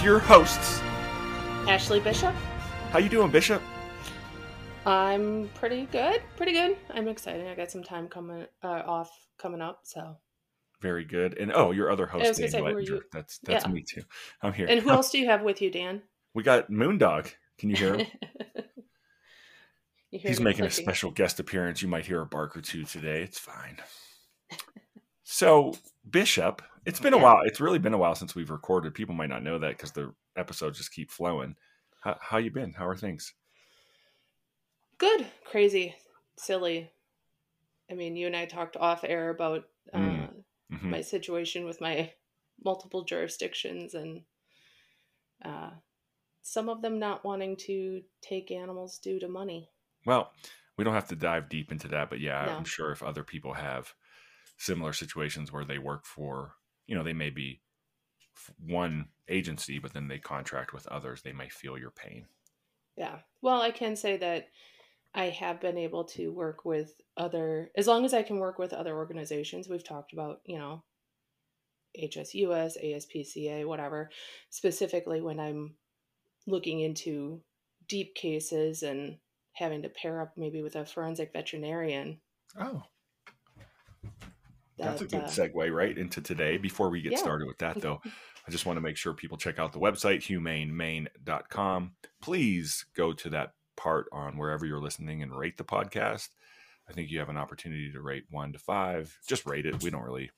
with your hosts. Ashlee Bishop. How you doing, Bishop? I'm pretty good. Pretty good. I'm excited. I got some time coming uh, off coming up, so Very good. And oh, your other host, Dan say, who are you? That's that's Yeah. me too. I'm here. And who else do you have with you, Dan? We got Moondog. Can you hear him? You hear He's making a special guest appearance. You might hear a bark or two today. It's fine. So, Bishop, it's been a while. It's really been a while since we've recorded. People might not know that because the episodes just keep flowing. How, how you been? How are things? Good, crazy, silly. I mean, you and I talked off air about uh, Mm. Mhm. my situation with my multiple jurisdictions and uh, some of them not wanting to take animals due to money. Well, we don't have to dive deep into that, but yeah, No. I'm sure if other people have similar situations where they work for, you know, they may be one agency, but then they contract with others, they may feel your pain. Yeah. Well, I can say that I have been able to work with other, as long as I can work with other organizations. We've talked about, you know, HSUS, ASPCA, whatever, specifically when I'm looking into deep cases and having to pair up maybe with a forensic veterinarian. Oh, that's a good uh, segue right into today. Before we get Yeah. started with that, though, I just want to make sure people check out the website, humanemain.com. Please go to that part on wherever you're listening and rate the podcast. I think you have an opportunity to rate one to five. Just rate it. We don't really,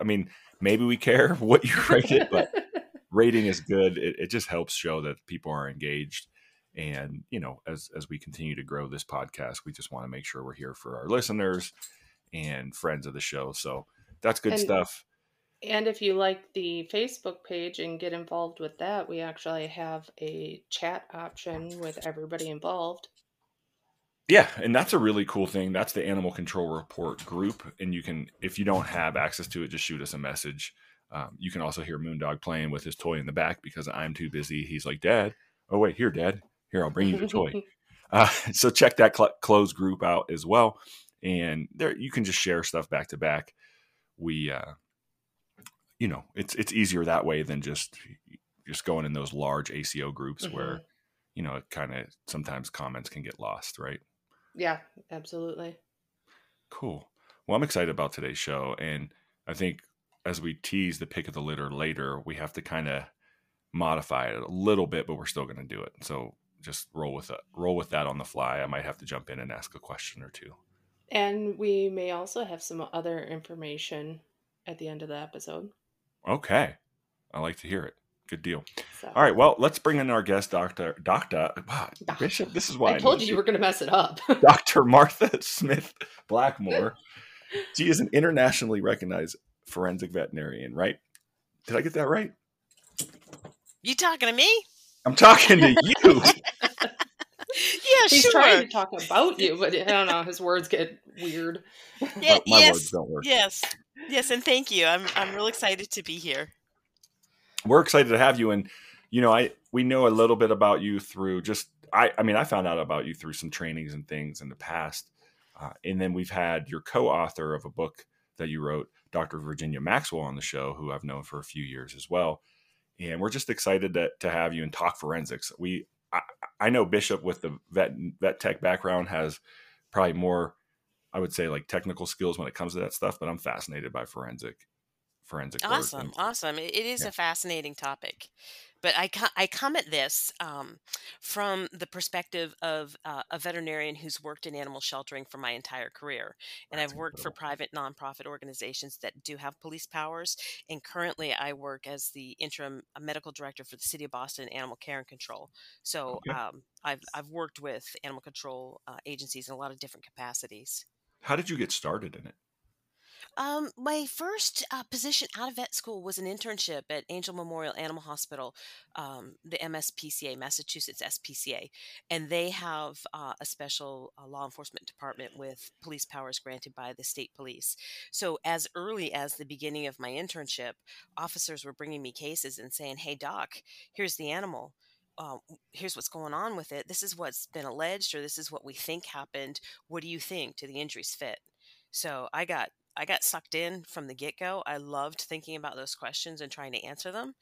I mean, maybe we care what you rate it, but rating is good. It, it just helps show that people are engaged. And, you know, as, as we continue to grow this podcast, we just want to make sure we're here for our listeners and friends of the show. So that's good And- stuff. And if you like the Facebook page and get involved with that, we actually have a chat option with everybody involved. Yeah, and that's a really cool thing. That's the Animal Control Report group, and you can, if you don't have access to it, just shoot us a message. Um, you can also hear Moondog playing with his toy in the back because I'm too busy. He's like, "Dad, oh wait, here, Dad, here, I'll bring you the toy." Uh, so check that cl- closed group out as well, and there you can just share stuff back to back. We, uh, you know, it's it's easier that way than just just going in those large ACO groups where Mhm. you know it kind of sometimes comments can get lost, right? Yeah, absolutely. Cool. Well, I'm excited about today's show, and I think as we tease the pick of the litter later, we have to kind of modify it a little bit, but we're still going to do it. So just roll with it. Roll with that on the fly. I might have to jump in and ask a question or two. And we may also have some other information at the end of the episode. Okay, I like to hear it. Good deal. So. All right. Well, let's bring in our guest, Doctor Doctor wow, Doc- Bishop. This is why I told you you were going to mess it up. Dr. Martha Smith Blackmore. She is an internationally recognized forensic veterinarian, right? Did I get that right? You talking to me? I'm talking to you. Yeah, He's sure. trying to talk about you, but I don't know. His words get weird. Yeah, my yes, words don't work. yes, yes, and thank you. I'm I'm real excited to be here. We're excited to have you. And, you know, I we know a little bit about you through just I I mean, I found out about you through some trainings and things in the past. Uh, and then we've had your co-author of a book that you wrote, Dr. Virginia Maxwell, on the show, who I've known for a few years as well. And we're just excited to, to have you and talk forensics. We I, I know Bishop with the vet vet tech background has probably more, I would say, like technical skills when it comes to that stuff. But I'm fascinated by forensic forensic. Awesome, And- awesome. It, it is Yeah. a fascinating topic, but I co- I come at this um, from the perspective of uh, a veterinarian who's worked in animal sheltering for my entire career, and That's I've worked for private nonprofit organizations that do have police powers. And currently, I work as the interim uh, medical director for the City of Boston Animal Care and Control. So Okay. um, I've I've worked with animal control uh, agencies in a lot of different capacities. How did you get started in it? Um, my first uh, position out of vet school was an internship at Angel Memorial Animal Hospital, um, the MSPCA, Massachusetts SPCA, and they have uh, a special uh, law enforcement department with police powers granted by the state police. So, as early as the beginning of my internship, officers were bringing me cases and saying, "Hey, doc, here's the animal." Uh, here's what's going on with it. This is what's been alleged, or this is what we think happened. What do you think? Do the injuries fit? So I got I got sucked in from the get go. I loved thinking about those questions and trying to answer them.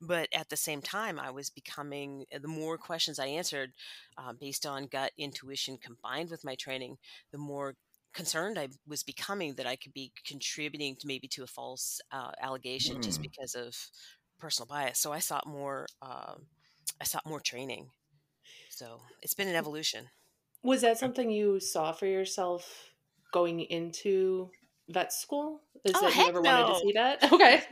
But at the same time, I was becoming, uh, the more questions I answered uh, based on gut intuition combined with my training, the more concerned I was becoming that I could be contributing to maybe to a false uh, allegation mm. just because of personal bias. So I sought more, uh, I sought more training. So it's been an evolution. Was that something you saw for yourself going into vet school? Is oh, that you ever no. wanted to see that? Okay.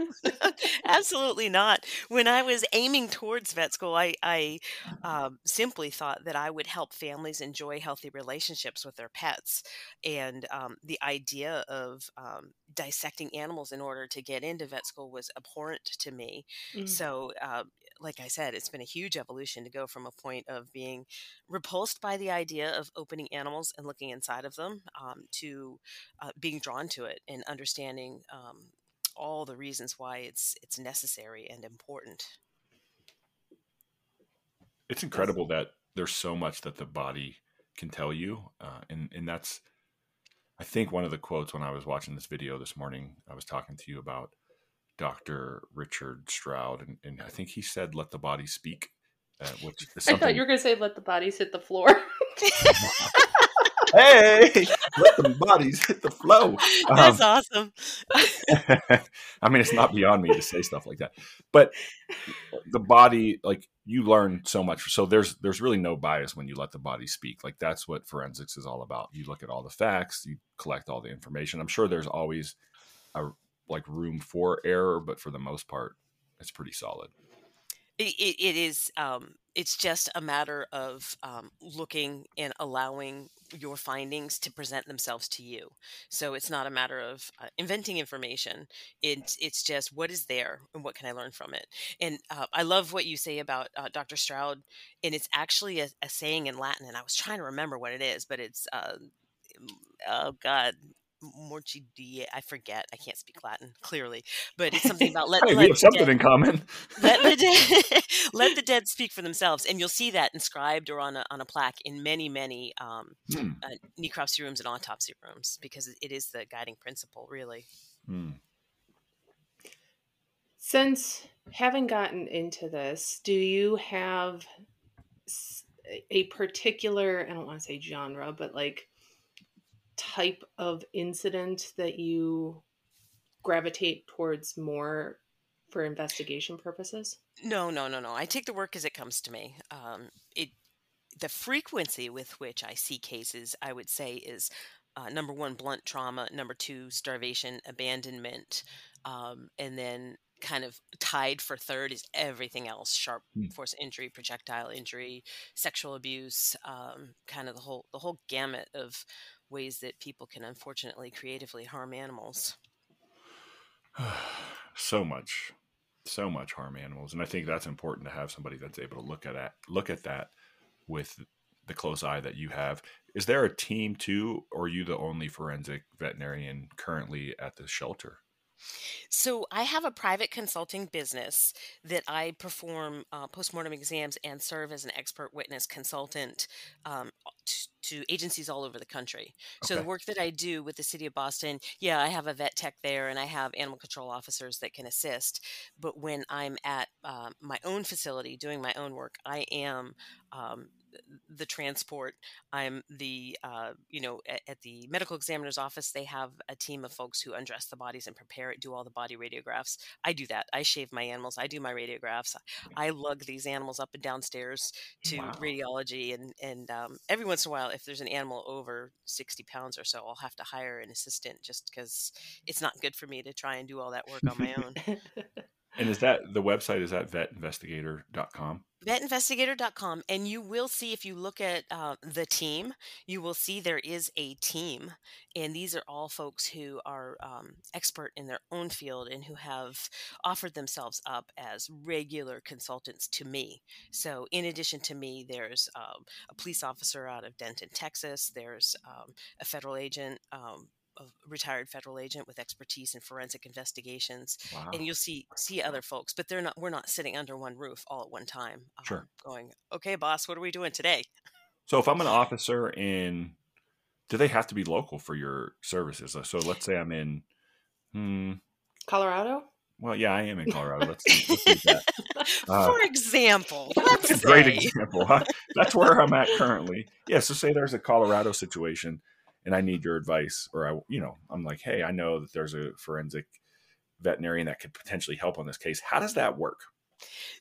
Absolutely not. When I was aiming towards vet school, I, I um, simply thought that I would help families enjoy healthy relationships with their pets. And um, the idea of um, dissecting animals in order to get into vet school was abhorrent to me. Mm. So, uh, like I said, it's been a huge evolution to go from a point of being repulsed by the idea of opening animals and looking inside of them um, to uh, being drawn to it and understanding um, all the reasons why it's it's necessary and important. It's incredible that there's so much that the body can tell you, uh, and and that's I think one of the quotes when I was watching this video this morning, I was talking to you about Dr. Richard Stroud, and, and I think he said, "Let the body speak." Uh, which I thought you were going to say, "Let the bodies hit the floor." hey, let the bodies hit the flow. That's um, awesome. I mean, it's not beyond me to say stuff like that, but the body, like you learn so much. So there's there's really no bias when you let the body speak. Like that's what forensics is all about. You look at all the facts, you collect all the information. I'm sure there's always a like room for error, but for the most part, it's pretty solid. It, it is. Um, it's just a matter of um, looking and allowing your findings to present themselves to you. So it's not a matter of uh, inventing information. It's it's just what is there and what can I learn from it. And uh, I love what you say about uh, Dr. Stroud, and it's actually a, a, saying in Latin. And I was trying to remember what it is, but it's uh, oh god morci I forget. I can't speak Latin clearly, but it's something about let, hey, let we have something dead, in common. let, the dead, let the dead speak for themselves, and you'll see that inscribed or on a on a plaque in many many um, hmm. uh, necropsy rooms and autopsy rooms because it is the guiding principle, really. Hmm. Since having gotten into this, do you have a particular? I don't want to say genre, but like type of incident that you gravitate towards more for investigation purposes? No, no, no, no. I take the work as it comes to me. Um, it the frequency with which I see cases, I would say, is uh, number one, blunt trauma. Number two, starvation, abandonment, um, and then kind of tied for third is everything else: sharp mm. force injury, projectile injury, sexual abuse, um, kind of the whole the whole gamut of ways that people can unfortunately creatively harm animals. so much, so much harm animals, and I think that's important to have somebody that's able to look at that, look at that with the close eye that you have. Is there a team too, or are you the only forensic veterinarian currently at the shelter? So I have a private consulting business that I perform uh, postmortem exams and serve as an expert witness consultant um, to agencies all over the country. So the work that I do with the city of Boston, yeah, I have a vet tech there and I have animal control officers that can assist. But when I'm at uh, my own facility doing my own work, I am um, the transport. I'm the, uh, you know, at, at, the medical examiner's office, they have a team of folks who undress the bodies and prepare it, do all the body radiographs. I do that. I shave my animals. I do my radiographs. I lug these animals up and downstairs to wow. radiology. And, and um, every once in a while, if there's an animal over 60 pounds or so, I'll have to hire an assistant just because it's not good for me to try and do all that work on my own. and is that the website? Is that vetinvestigator.com? vetinvestigator.com and you will see if you look at uh, the team you will see there is a team and these are all folks who are um, expert in their own field and who have offered themselves up as regular consultants to me. So in addition to me there's um, a police officer out of denton texas there's um, a federal agent um, a retired federal agent with expertise in forensic investigations wow. and you'll see see other folks but they're not we're not sitting under one roof all at one time um, sure going okay boss what are we doing today so if i'm an officer in do they have to be local for your services? So let's say I'm in hmm, Colorado. Well, yeah, I am in Colorado. Let's, let's that. Uh, For example, that's a great example. Huh? That's where I'm at currently. Yeah. So say there's a Colorado situation, and I need your advice, or I, you know, I'm like, hey, I know that there's a forensic veterinarian that could potentially help on this case. How does that work?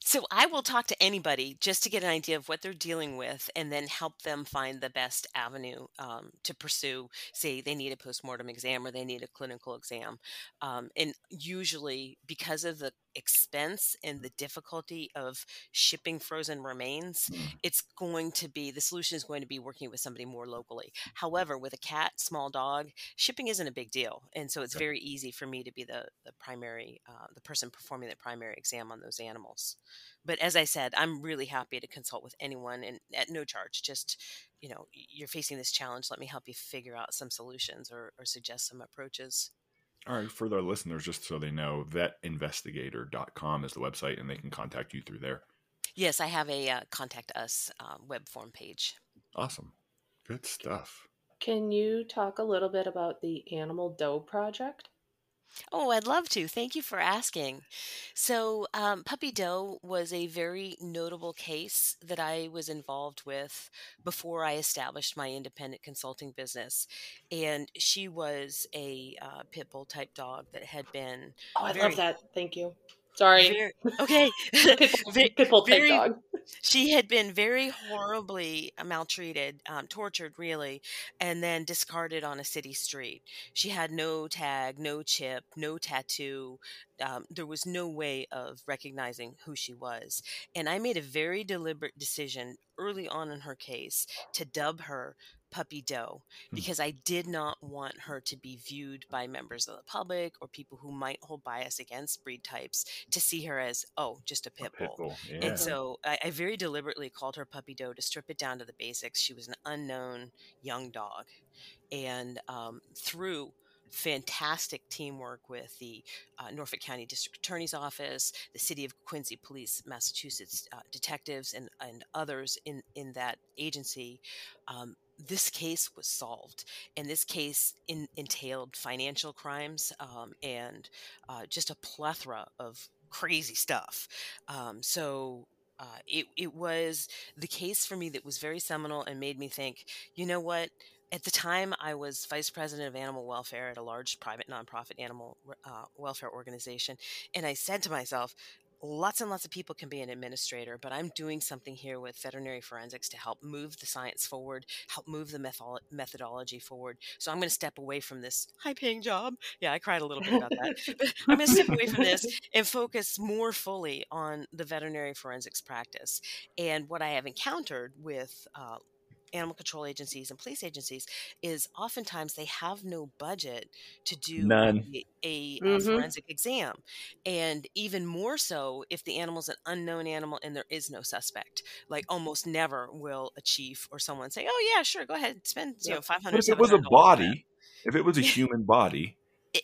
So I will talk to anybody just to get an idea of what they're dealing with and then help them find the best avenue um, to pursue. Say they need a postmortem exam or they need a clinical exam. Um, and usually, because of the expense and the difficulty of shipping frozen remains, mm. it's going to be the solution is going to be working with somebody more locally. However, with a cat, small dog, shipping isn't a big deal, and so it's very easy for me to be the the primary uh, the person performing the primary exam on those animals. But as I said, I'm really happy to consult with anyone and at no charge. Just you know, you're facing this challenge. Let me help you figure out some solutions or, or suggest some approaches. All right, for the listeners, just so they know, vetinvestigator.com is the website and they can contact you through there. Yes, I have a uh, contact us uh, web form page. Awesome. Good stuff. Can you talk a little bit about the Animal Doe Project? Oh, I'd love to. Thank you for asking. So, um, Puppy Doe was a very notable case that I was involved with before I established my independent consulting business. And she was a uh, pit bull type dog that had been. Oh, I very, love that. Thank you. Sorry. Very, okay. Pitbull type dog. She had been very horribly maltreated, um, tortured, really, and then discarded on a city street. She had no tag, no chip, no tattoo. Um, there was no way of recognizing who she was. And I made a very deliberate decision early on in her case to dub her puppy doe hmm. because I did not want her to be viewed by members of the public or people who might hold bias against breed types to see her as, oh, just a pit bull. A pit bull. Yeah. And so I, I very deliberately called her puppy doe to strip it down to the basics. She was an unknown young dog. And um, through fantastic teamwork with the uh, Norfolk County District Attorney's Office, the City of Quincy Police, Massachusetts uh, detectives, and, and others in, in that agency. Um, this case was solved, and this case in, entailed financial crimes um, and uh, just a plethora of crazy stuff. Um, so uh, it it was the case for me that was very seminal and made me think. You know what? At the time, I was vice president of animal welfare at a large private nonprofit animal uh, welfare organization, and I said to myself, lots and lots of people can be an administrator, but I'm doing something here with veterinary forensics to help move the science forward, help move the method- methodology forward. So I'm going to step away from this high paying job. Yeah, I cried a little bit about that. But I'm going to step away from this and focus more fully on the veterinary forensics practice. And what I have encountered with uh, animal control agencies and police agencies is oftentimes they have no budget to do None. a, a, mm-hmm. forensic exam. And even more so if the animal is an unknown animal and there is no suspect. Like almost never will a chief or someone say, Oh yeah, sure, go ahead, spend you know five hundred. If it was a body, if it was a human body,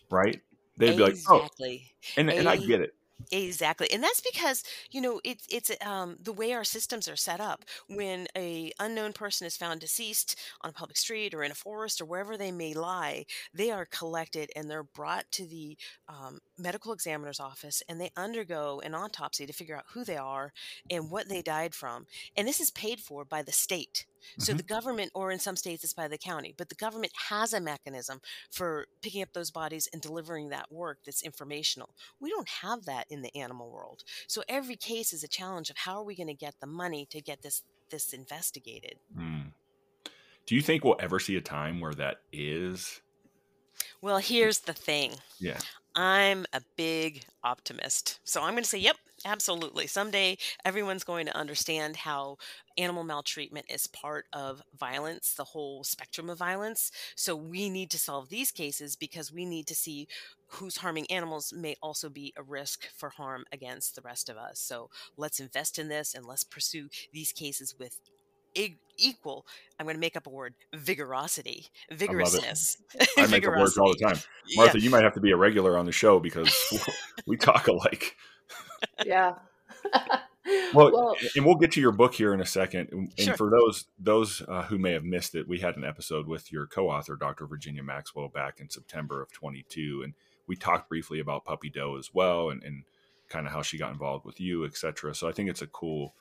right? They'd exactly. be like, Oh and, and I get it. Exactly. And that's because, you know, it's it's um the way our systems are set up. When a unknown person is found deceased on a public street or in a forest or wherever they may lie, they are collected and they're brought to the um, medical examiner's office and they undergo an autopsy to figure out who they are and what they died from. And this is paid for by the state. So mm-hmm. the government, or in some states, it's by the county, but the government has a mechanism for picking up those bodies and delivering that work that's informational. We don't have that in the animal world. So every case is a challenge of how are we going to get the money to get this this investigated. Mm. Do you think we'll ever see a time where that is? Well, here's the thing. Yeah. I'm a big optimist. So I'm going to say, yep, absolutely. Someday everyone's going to understand how animal maltreatment is part of violence, the whole spectrum of violence. So we need to solve these cases because we need to see who's harming animals may also be a risk for harm against the rest of us. So let's invest in this and let's pursue these cases with equal i'm going to make up a word vigorosity vigorousness i, I make up words all the time martha yeah. you might have to be a regular on the show because we talk alike yeah well, well, and we'll get to your book here in a second. And sure. for those those uh, who may have missed it, we had an episode with your co-author, Dr. Virginia Maxwell, back in September of 22, and we talked briefly about Puppy Doe as well, and, and kind of how she got involved with you, etc. So I think it's a cool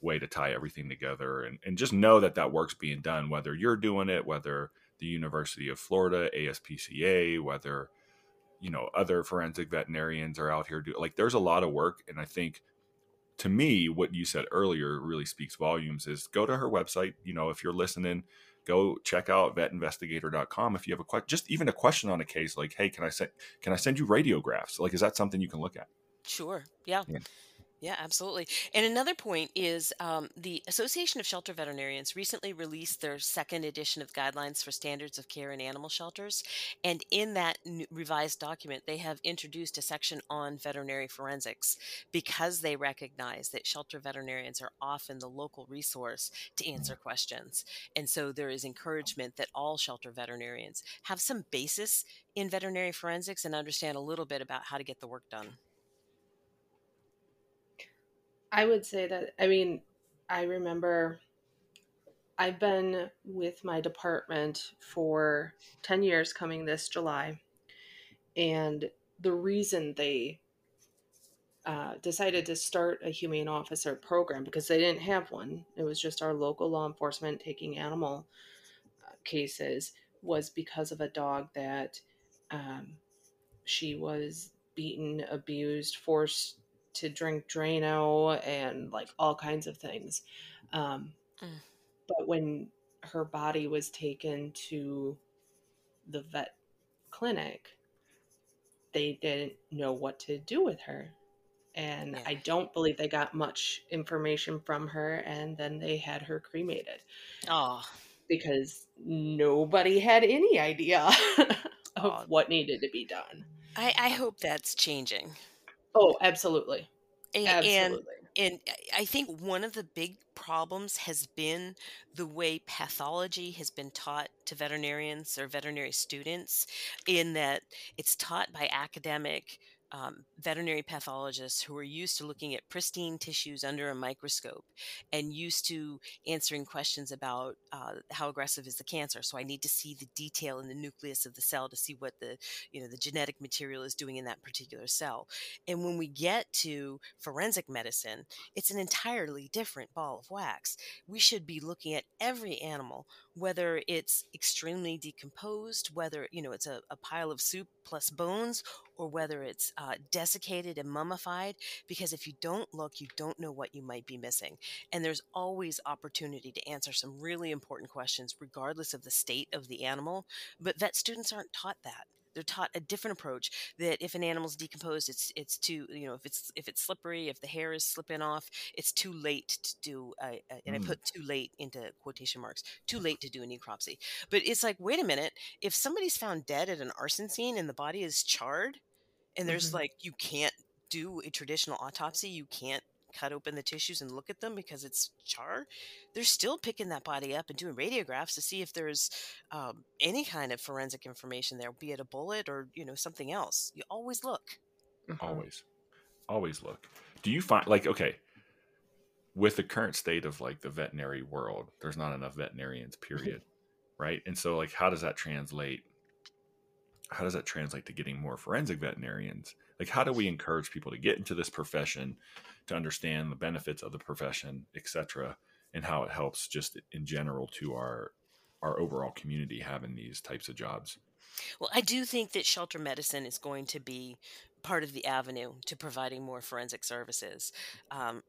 way to tie everything together, and and just know that that work's being done, whether you're doing it, whether the University of Florida, ASPCA, whether you know other forensic veterinarians are out here do like there's a lot of work and i think to me what you said earlier really speaks volumes is go to her website you know if you're listening go check out vetinvestigator.com if you have a question just even a question on a case like hey can i send can i send you radiographs like is that something you can look at sure yeah. yeah. Yeah, absolutely. And another point is um, the Association of Shelter Veterinarians recently released their second edition of guidelines for standards of care in animal shelters. And in that revised document, they have introduced a section on veterinary forensics because they recognize that shelter veterinarians are often the local resource to answer questions. And so there is encouragement that all shelter veterinarians have some basis in veterinary forensics and understand a little bit about how to get the work done. I would say that, I mean, I remember I've been with my department for 10 years coming this July. And the reason they uh, decided to start a humane officer program because they didn't have one, it was just our local law enforcement taking animal uh, cases, was because of a dog that um, she was beaten, abused, forced to drink Drano and like all kinds of things. Um, mm. But when her body was taken to the vet clinic, they didn't know what to do with her. And yeah. I don't believe they got much information from her, and then they had her cremated. Oh. Because nobody had any idea of oh. what needed to be done. I, I hope that's changing. Oh, absolutely. And, absolutely. And, and I think one of the big problems has been the way pathology has been taught to veterinarians or veterinary students, in that it's taught by academic um, veterinary pathologists who are used to looking at pristine tissues under a microscope and used to answering questions about uh, how aggressive is the cancer. So I need to see the detail in the nucleus of the cell to see what the you know the genetic material is doing in that particular cell. And when we get to forensic medicine, it's an entirely different ball of wax. We should be looking at every animal whether it's extremely decomposed, whether you know it's a, a pile of soup plus bones, or whether it's uh, desiccated and mummified. Because if you don't look, you don't know what you might be missing. And there's always opportunity to answer some really important questions, regardless of the state of the animal. But vet students aren't taught that they're taught a different approach that if an animal's decomposed it's it's too you know if it's if it's slippery if the hair is slipping off it's too late to do a, a, and mm. i put too late into quotation marks too late to do a necropsy but it's like wait a minute if somebody's found dead at an arson scene and the body is charred and there's mm-hmm. like you can't do a traditional autopsy you can't cut open the tissues and look at them because it's char, they're still picking that body up and doing radiographs to see if there's um, any kind of forensic information there, be it a bullet or you know something else. You always look. Mm-hmm. Always, always look. Do you find like okay? With the current state of like the veterinary world, there's not enough veterinarians, period. right. And so, like, how does that translate how does that translate to getting more forensic veterinarians? Like, how do we encourage people to get into this profession, to understand the benefits of the profession, etc., and how it helps just in general to our our overall community having these types of jobs? Well, I do think that shelter medicine is going to be part of the avenue to providing more forensic services. Um,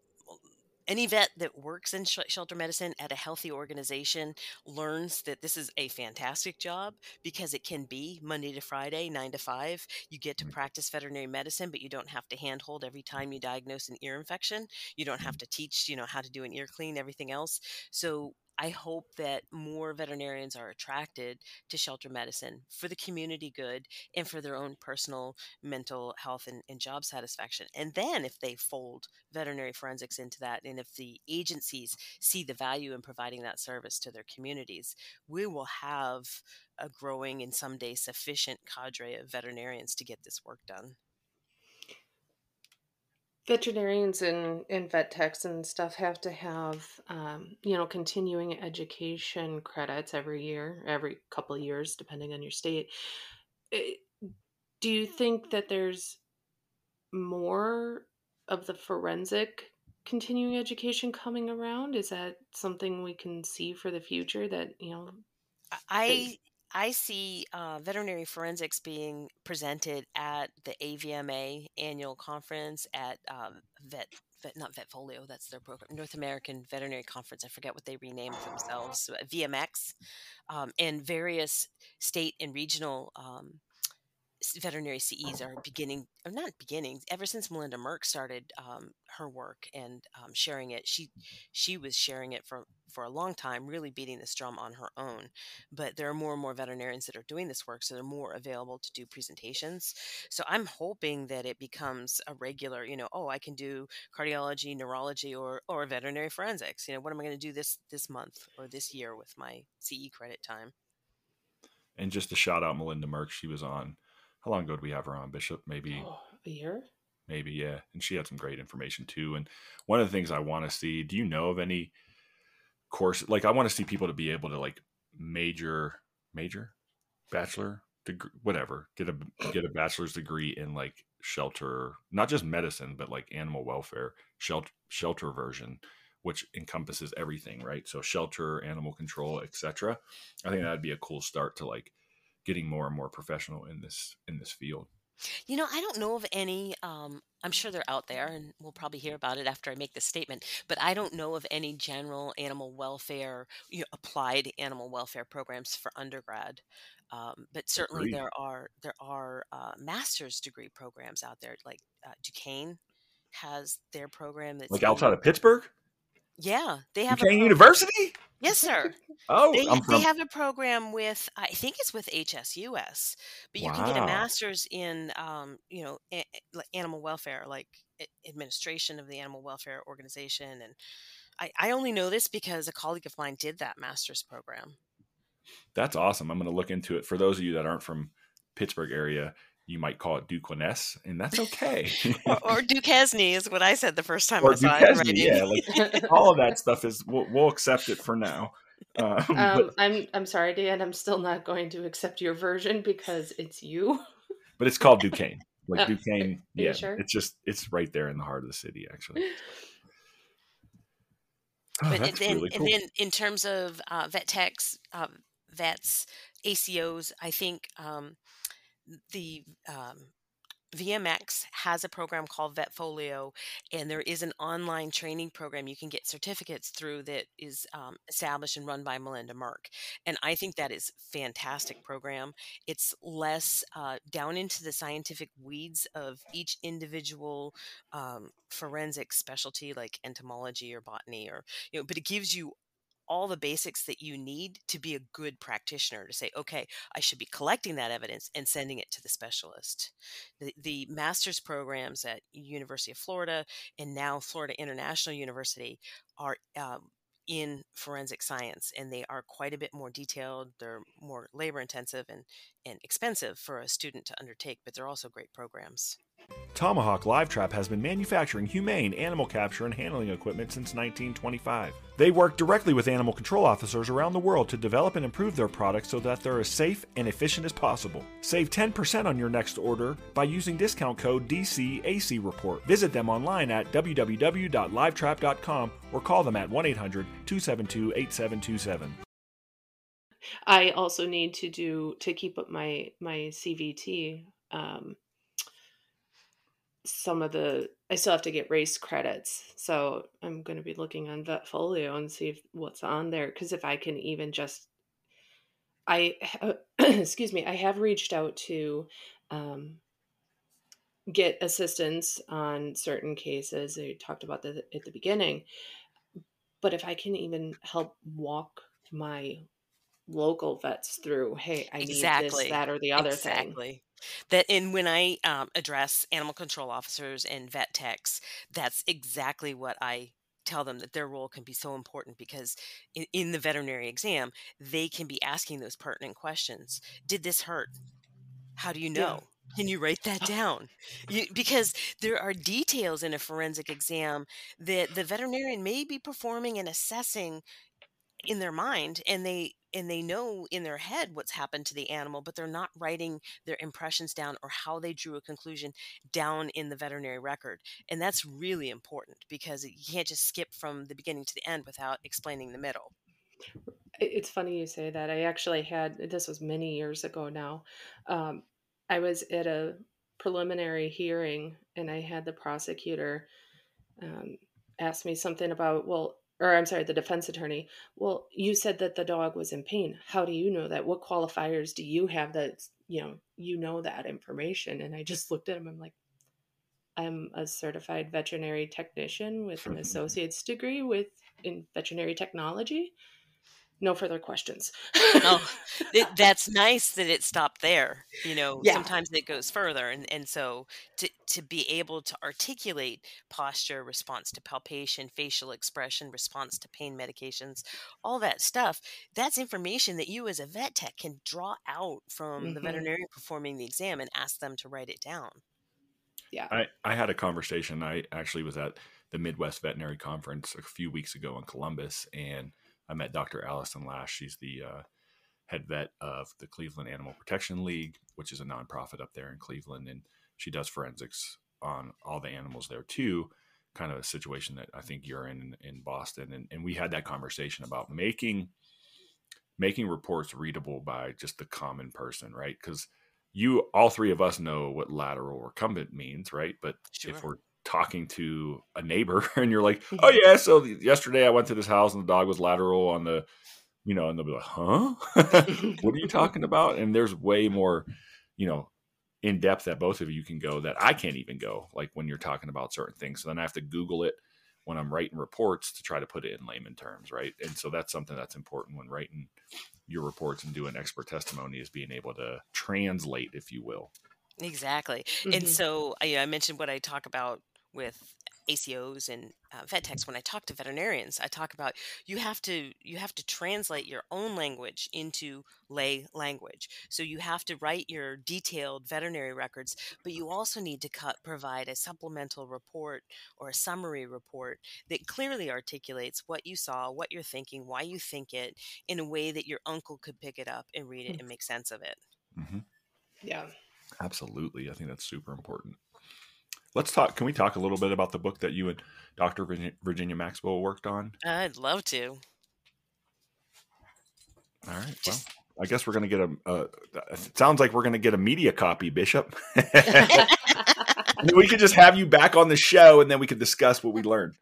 any vet that works in sh- shelter medicine at a healthy organization learns that this is a fantastic job because it can be Monday to Friday, nine to five. You get to practice veterinary medicine, but you don't have to handhold every time you diagnose an ear infection. You don't have mm. to teach, you know, how to do an ear clean, everything else. So I hope that more veterinarians are attracted to shelter medicine for the community good and for their own personal mental health and, and, job satisfaction. And then if they fold veterinary forensics into that, and if the agencies see the value in providing that service to their communities, we will have a growing and someday sufficient cadre of veterinarians to get this work done. Veterinarians and, and vet techs and stuff have to have um, you know continuing education credits every year every couple of years depending on your state. Eh, do you think that there's more of the forensic continuing education coming around? Is that something we can see for the future that you know I I see uh, veterinary forensics being presented at the AVMA annual conference at um, Vet, Vet, not Vetfolio, that's their program, North American Veterinary Conference. I forget what they renamed themselves, uh, VMX, um, and various state and regional um, veterinary CEs are beginning, or not beginning, ever since Melinda Merck started um, her work and um, sharing it. She she was sharing it for for a long time, really beating this drum on her own. But there are more and more veterinarians that are doing this work, so they're more available to do presentations. So I'm hoping that it becomes a regular, you know, oh, I can do cardiology, neurology, or or veterinary forensics. You know, what am I going to do this this month or this year with my CE credit time? And just to shout out Melinda Merck, she was on how long ago did we have her on Bishop? Maybe oh, a year. Maybe yeah, and she had some great information too. And one of the things I want to see, do you know of any course? Like I want to see people to be able to like major, major, bachelor, degree, whatever, get a get a bachelor's degree in like shelter, not just medicine, but like animal welfare, shelter shelter version which encompasses everything, right? So shelter, animal control, etc. I think that'd be a cool start to like getting more and more professional in this in this field. You know, I don't know of any. Um, I'm sure they're out there, and we'll probably hear about it after I make this statement. But I don't know of any general animal welfare, you know, applied animal welfare programs for undergrad. Um, but certainly Agreed. there are there are uh, master's degree programs out there, like uh, Duquesne has their program that's like outside of Pittsburgh. Yeah, they have Duquesne University. Yes, sir. oh, they, from... they have a program with I think it's with HSUS, but you wow. can get a master's in um, you know a, animal welfare, like administration of the animal welfare organization, and I, I only know this because a colleague of mine did that master's program. That's awesome. I'm going to look into it. For those of you that aren't from Pittsburgh area, you might call it Duquesne, and that's okay. or, or Duquesne is what I said the first time or I saw Duquesne, it. Yeah, like all of that stuff is we'll, we'll accept it for now. Um, um, but, I'm I'm sorry, Dan. I'm still not going to accept your version because it's you. But it's called Duquesne. Like oh, Duquesne, yeah. Sure? It's just it's right there in the heart of the city, actually. Oh, but then, really cool. and then in terms of uh, vet techs, uh, vets, ACOs, I think um, the um, VMX has a program called Vetfolio, and there is an online training program you can get certificates through that is um, established and run by Melinda Merck. And I think that is fantastic program. It's less uh, down into the scientific weeds of each individual um, forensic specialty, like entomology or botany, or you know, but it gives you all the basics that you need to be a good practitioner to say, okay, I should be collecting that evidence and sending it to the specialist. The, the master's programs at University of Florida and now Florida International University are um, in forensic science and they are quite a bit more detailed they're more labor intensive and, and expensive for a student to undertake but they're also great programs Tomahawk Live Trap has been manufacturing humane animal capture and handling equipment since 1925. They work directly with animal control officers around the world to develop and improve their products so that they're as safe and efficient as possible. Save 10% on your next order by using discount code DCAC Report. Visit them online at www.livetrap.com or call them at 1 800 272 8727. I also need to do to keep up my my CVT. Um, some of the I still have to get race credits. So I'm going to be looking on Vetfolio and see if, what's on there because if I can even just I excuse me, I have reached out to um, get assistance on certain cases. I talked about that at the beginning. But if I can even help walk my local vets through, hey, I exactly. need this, that, or the other exactly. thing that and when i um, address animal control officers and vet techs that's exactly what i tell them that their role can be so important because in, in the veterinary exam they can be asking those pertinent questions. Did this hurt? How do you know? Can you write that down? You, because there are details in a forensic exam that the veterinarian may be performing and assessing in their mind and they and they know in their head what's happened to the animal but they're not writing their impressions down or how they drew a conclusion down in the veterinary record and that's really important because you can't just skip from the beginning to the end without explaining the middle. It's funny you say that i actually had this was many years ago now um, i was at a preliminary hearing and i had the prosecutor um, ask me something about well or I'm sorry, the defense attorney, well, you said that the dog was in pain. How do you know that? What qualifiers do you have that, you know, you know that information? And I just looked at him. I'm like, I'm a certified veterinary technician with an associate's degree with in veterinary technology no further questions. oh, it, that's nice that it stopped there. You know, Yeah. sometimes it goes further, and and so to to be able to articulate posture, response to palpation, facial expression, response to pain medications, all that stuff. That's information that you as a vet tech can draw out from the Mhm. veterinarian performing the exam and ask them to write it down. Yeah. I, I had a conversation. I actually was at the Midwest Veterinary Conference a few weeks ago in Columbus, and I met Dr. Allison Lash. She's the uh, head vet of the Cleveland Animal Protection League, which is a nonprofit up there in Cleveland, and she does forensics on all the animals there too. Kind of a situation that I think you're in in Boston, and, and we had that conversation about making making reports readable by just the common person, right? Because you all three of us know what lateral recumbent means, right? But if we're talking to a neighbor and you're like, "Oh yeah, so the- yesterday I went to this house and the dog was lateral on the, you know," and they'll be like, "Huh? what are you talking about?" And there's way more, you know, in depth that both of you can go that I can't even go. Like when you're talking about certain things, so then I have to Google it when I'm writing reports to try to put it in layman terms, right? And so that's something that's important when writing your reports and doing expert testimony is being able to translate, if you will. Exactly. And Mhm. so I, I mentioned what I talk about with ACOs and uh, vet techs when I talk to veterinarians. I talk about you have to you have to translate your own language into lay language. So you have to write your detailed veterinary records, but you also need to cut, provide a supplemental report or a summary report that clearly articulates what you saw, what you're thinking, why you think it, in a way that your uncle could pick it up and read it and make sense of it. Mm-hmm. yeah. Absolutely. I think that's super important. Let's talk. Can we talk a little bit about the book that you and Dr. Virginia Maxwell worked on? I'd love to. All right. Well, I guess we're going to get a, a. It sounds like we're going to get a media copy, Bishop. We could just have you back on the show, and then we could discuss what we learned.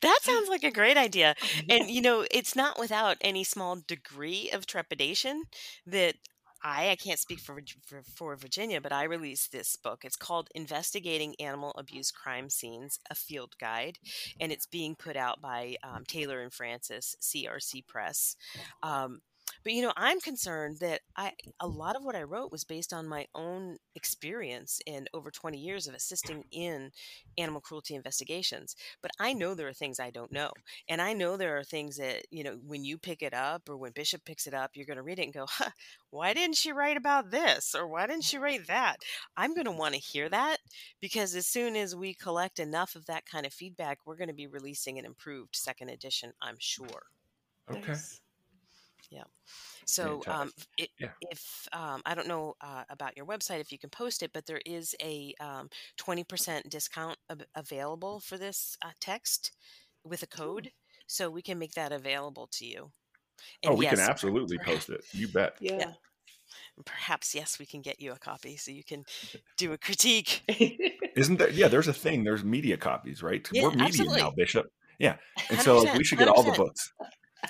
That sounds like a great idea. And you know, it's not without any small degree of trepidation that I I can't speak for for, for Virginia, but I released this book. It's called Investigating Animal Abuse Crime Scenes: A Field Guide, and it's being put out by um, Taylor and Francis CRC Press. Um, but you know, I'm concerned that I a lot of what I wrote was based on my own experience in over 20 years of assisting in animal cruelty investigations. But I know there are things I don't know. And I know there are things that, you know, when you pick it up or when Bishop picks it up, you're going to read it and go, huh, why didn't she write about this? Or why didn't she write that? I'm going to want to hear that because as soon as we collect enough of that kind of feedback, we're going to be releasing an improved second edition, I'm sure. Okay. Nice. So, um, it, Yeah. if um, I don't know uh, about your website, if you can post it, but there is a um, 20% discount av- available for this uh, text with a code. So we can make that available to you. Oh, we can yes, absolutely post it. You bet. Yeah. perhaps, yes, we can get you a copy so you can do a critique. Isn't there? Yeah, there's a thing. There's media copies, right? Yeah, We're media absolutely. now, Bishop. Yeah, and so we should get all the books.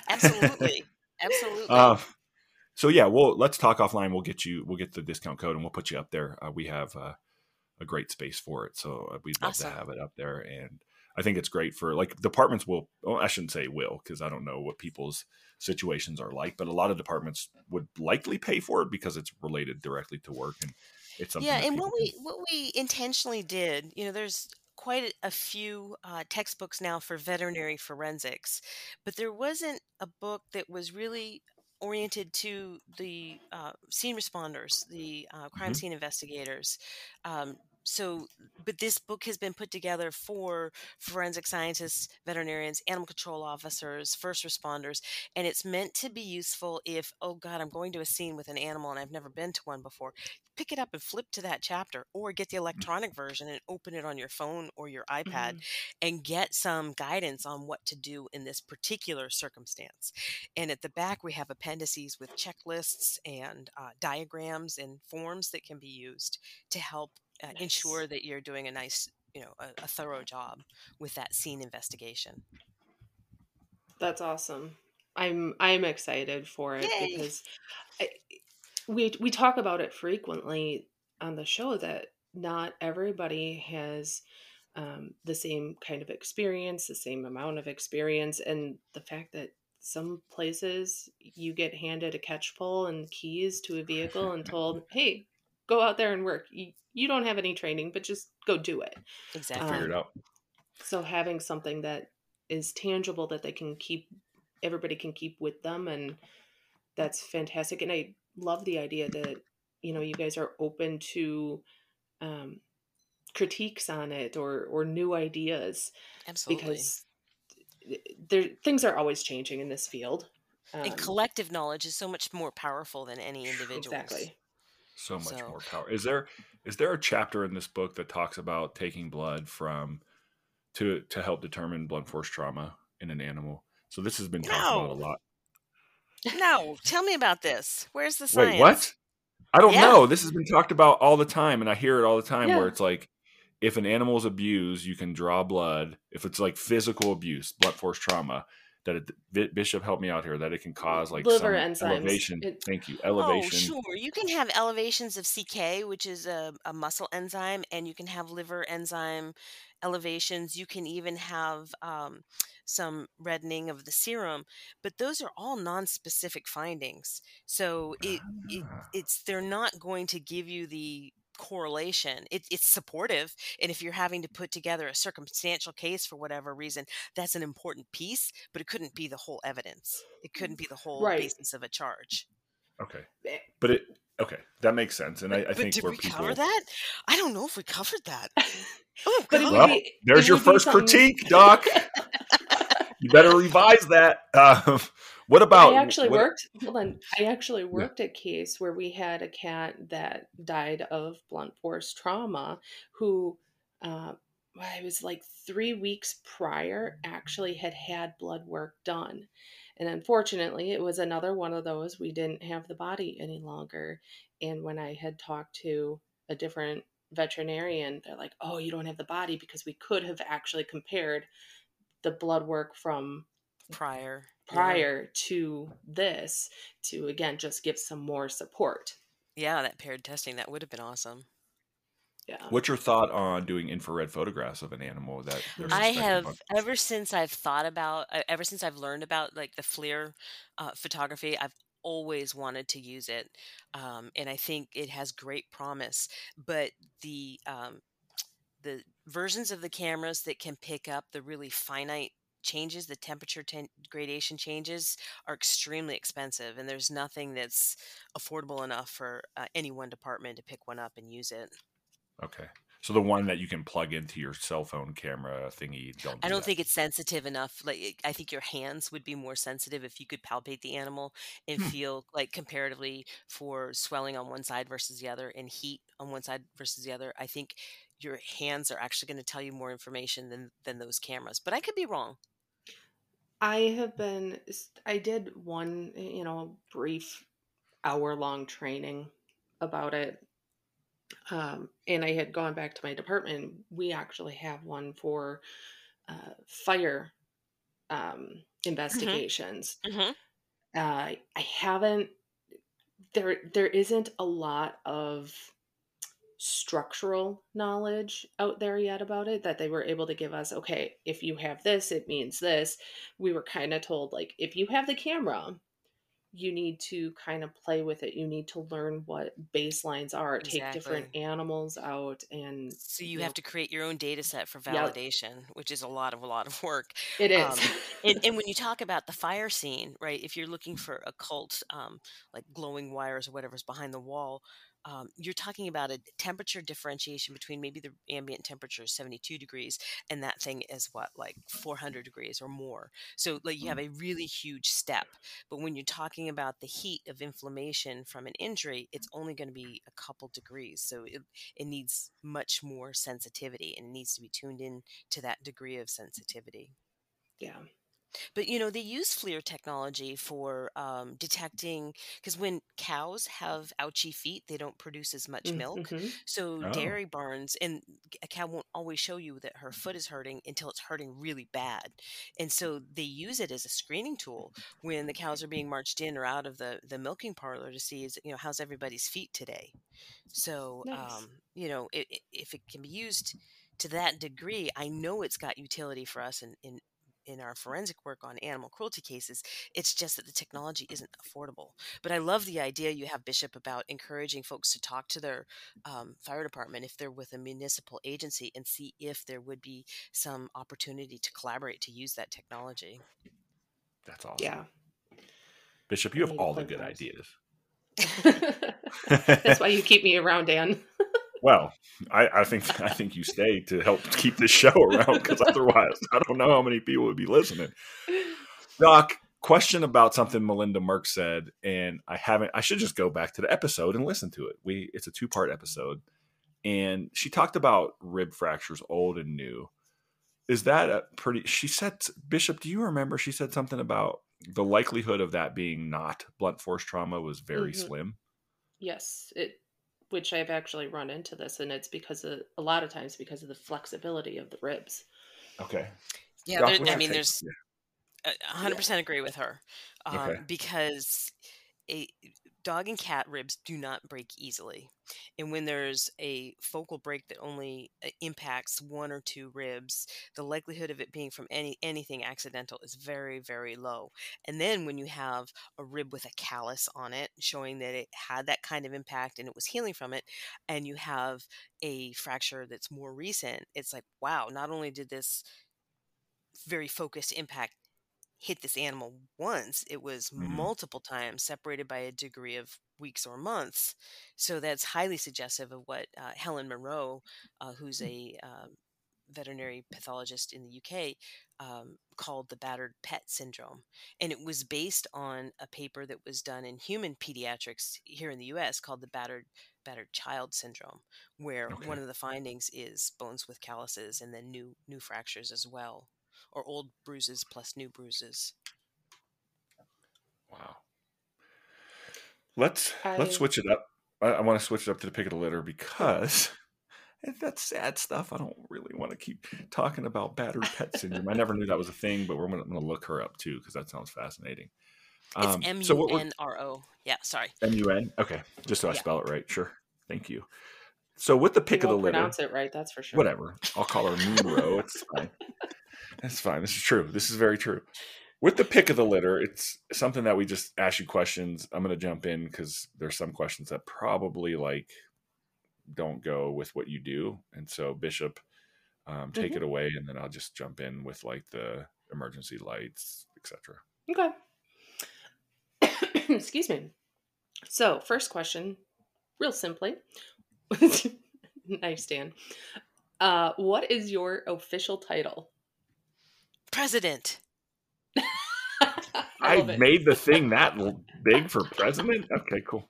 Absolutely. Absolutely. Uh, so yeah, well, let's talk offline. We'll get you. We'll get the discount code, and we'll put you up there. Uh, we have uh, a great space for it, so uh, we'd love Awesome. to have it up there. And I think it's great for like departments will. Well, I shouldn't say will because I don't know what people's situations are like, but a lot of departments would likely pay for it because it's related directly to work and it's something. yeah and what we what we intentionally did you know there's quite a few uh, textbooks now for veterinary forensics but there wasn't a book that was really oriented to the uh, scene responders, the uh, crime Mhm. scene investigators. Um, so, but this book has been put together for forensic scientists, veterinarians, animal control officers, first responders, and it's meant to be useful if, oh God, I'm going to a scene with an animal and I've never been to one before. Pick it up and flip to that chapter, or get the electronic version and open it on your phone or your iPad Mhm. and get some guidance on what to do in this particular circumstance. And at the back, we have appendices with checklists and uh, diagrams and forms that can be used to help uh, Nice. ensure that you're doing a nice, you know, a, a thorough job with that scene investigation. That's awesome. I'm I'm excited for it Yay. because I, we we talk about it frequently on the show that not everybody has um, the same kind of experience, the same amount of experience, and the fact that some places you get handed a catch pole and keys to a vehicle and told, "Hey, go out there and work. You, you don't have any training, but just go do it." Exactly. Figure it Um, out. so having something that is tangible that they can keep everybody can keep with them and that's fantastic and i love the idea that you know you guys are open to um, critiques on it or or new ideas Absolutely. because there things are always changing in this field and Um, collective knowledge is so much more powerful than any individual. exactly So much So- more power. Is there is there a chapter in this book that talks about taking blood from to to help determine blunt force trauma in an animal? So this has been talked about a lot. No, tell me about this. Where's the science? Wait, what? I don't Yeah. know. This has been talked about all the time, and I hear it all the time. Where it's like, if an animal is abused, you can draw blood. If it's like physical abuse, blunt force trauma, that it, Vi- Bishop helped me out here. That it can cause like Liver some enzymes. elevation. It- Thank you, Elevation. Oh, elevation. sure. You can have elevations of CK, which is a, a muscle enzyme, and you can have liver enzyme elevations. You can even have um, some reddening of the serum, but those are all non-specific findings. So it, it Ah. it's they're not going to give you the correlation. It, it's supportive, and if you're having to put together a circumstantial case for whatever reason, that's an important piece, but it couldn't be the whole evidence. It couldn't be the whole Right. basis of a charge. Okay, Eh, but it okay that makes sense, and I, I but think did where we people. cover that? I don't know if we covered that. Oh But it God. would Well, be- there's your first critique, Doc. you better revise that. Uh, what about? I actually what- worked. Hold on. I actually worked a case where we had a cat that died of blunt force trauma, who, uh, I was like three weeks prior, actually had had blood work done, and unfortunately, it was another one of those we didn't have the body any longer. And when I had talked to a different veterinarian, they're like, "Oh, you don't have the body because we could have actually compared." the blood work from prior. yeah. prior to this to again just give some more support. Yeah, that paired testing that would have been awesome. Yeah. What's your thought on doing infrared photographs of an animal that I have of- ever since I've thought about uh, ever since I've learned about like the FLIR uh, photography, I've always wanted to use it, um, and I think it has great promise. But the um, the versions of the cameras that can pick up the really finite changes, the temperature ten- gradation changes, are extremely expensive, and there's nothing that's affordable enough for uh, any one department to pick one up and use it. Okay. So the one that you can plug into your cell phone camera thingy, don't. I do don't that. think it's sensitive enough. Like I think your hands would be more sensitive if you could palpate the animal and Hmm. feel like comparatively for swelling on one side versus the other and heat on one side versus the other. I think your hands are actually going to tell you more information than than those cameras. But I could be wrong. I have been I did one, you know, brief hour long training about it. Um, and I had gone back to my department. We actually have one for uh, fire um, investigations. Mhm. Uh, I haven't. There, there isn't a lot of structural knowledge out there yet about it that they were able to give us. Okay, if you have this, it means this. We were kind of told like, if you have the camera, you need to kind of play with it. You need to learn what baselines are, exactly. take different animals out and so you, you have know. to create your own data set for validation, yep. which is a lot of a lot of work. It is. Um, and, and, when you talk about the fire scene, right, if you're looking for occult um, like glowing wires or whatever's behind the wall, um, you're talking about a temperature differentiation between maybe the ambient temperature is 72 degrees and that thing is what like 400 degrees or more. So like you have mm. a really huge step but when you're talking about the heat of inflammation from an injury it's only going to be a couple degrees. So it, it needs much more sensitivity and it needs to be tuned in to that degree of sensitivity. Yeah but you know, they use FLIR technology for um, detecting because when cows have ouchy feet, they don't produce as much milk. Mm-hmm. So oh. dairy barns and a cow won't always show you that her foot is hurting until it's hurting really bad, and so they use it as a screening tool when the cows are being marched in or out of the the milking parlor to see is you know how's everybody's feet today. So nice. um, you know, it, it, if it can be used to that degree, I know it's got utility for us in, in in our forensic work on animal cruelty cases. It's just that the technology isn't affordable. But I love the idea you have, Bishop, about encouraging folks to talk to their um, fire department if they're with a municipal agency and see if there would be some opportunity to collaborate to use that technology. That's awesome. Yeah. Bishop, you have all the good ideas. That's why you keep me around, Dan. Well, I, I, think I think you stay to help keep this show around because otherwise, I don't know how many people would be listening. Doc, question about something Melinda Merck said, and I haven't. I should just go back to the episode and listen to it. We it's a two part episode, and she talked about rib fractures, old and new. Is that a pretty? She said, Bishop, do you remember? She said something about the likelihood of that being not blunt force trauma was very mm-hmm. slim. Yes, it which I've actually run into this, and it's because of a lot of times because of the flexibility of the ribs. Okay. Yeah, there, I mean, there's hundred percent agree with her um, okay. because a dog and cat ribs do not break easily. And when there's a focal break that only uh, impacts one or two ribs, the likelihood of it being from any anything accidental is very very low. And then when you have a rib with a callus on it showing that it had that kind of impact and it was healing from it and you have a fracture that's more recent, it's like wow, not only did this very focused impact hit this animal once, it was mm-hmm. multiple times separated by a degree of weeks or months. So that's highly suggestive of what uh, Helen Munro, uh, who's a uh, veterinary pathologist in the UK, um, called the battered pet syndrome. And it was based on a paper that was done in human pediatrics here in the US called the battered battered child syndrome, where okay. one of the findings is bones with calluses and then new new fractures as well or old bruises plus new bruises. Wow. Let's I... let's switch it up. I, I want to switch it up to the pick of the litter because that's sad stuff. I don't really want to keep talking about battered pet syndrome. I never knew that was a thing, but we're gonna, I'm gonna look her up too because that sounds fascinating. Um, it's M U N R O. Yeah, sorry. M U N. Okay, just so I yeah. spell it right. Sure. Thank you. So with the pick you of the litter, pronounce it right. That's for sure. Whatever. I'll call her Munro. it's fine. That's fine. This is true. This is very true. With the pick of the litter, it's something that we just ask you questions. I'm going to jump in because there's some questions that probably like don't go with what you do, and so Bishop, um, take mm-hmm. it away, and then I'll just jump in with like the emergency lights, etc. Okay. Excuse me. So, first question, real simply. nice, Dan. Uh, what is your official title? President. I, I made the thing that big for president. Okay, cool.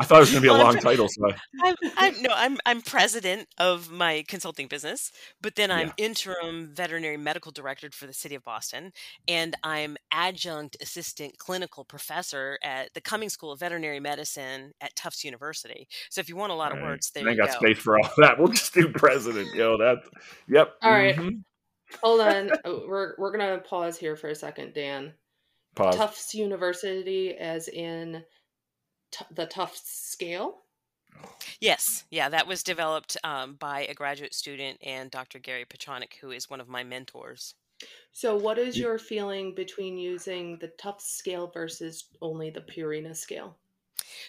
I thought it was going to be a well, long I'm, title. So I... am I'm, no, I'm I'm president of my consulting business, but then I'm yeah. interim veterinary medical director for the city of Boston, and I'm adjunct assistant clinical professor at the Cummings School of Veterinary Medicine at Tufts University. So if you want a lot of words, there I got go. space for all that. We'll just do president. Yo, that. Yep. All right. mm-hmm. Hold on. Oh, we're we're gonna pause here for a second, Dan. Pause. Tufts University, as in t- the Tufts scale. Yes, yeah, that was developed um, by a graduate student and Dr. Gary Patronek, who is one of my mentors. So, what is your feeling between using the Tufts scale versus only the Purina scale?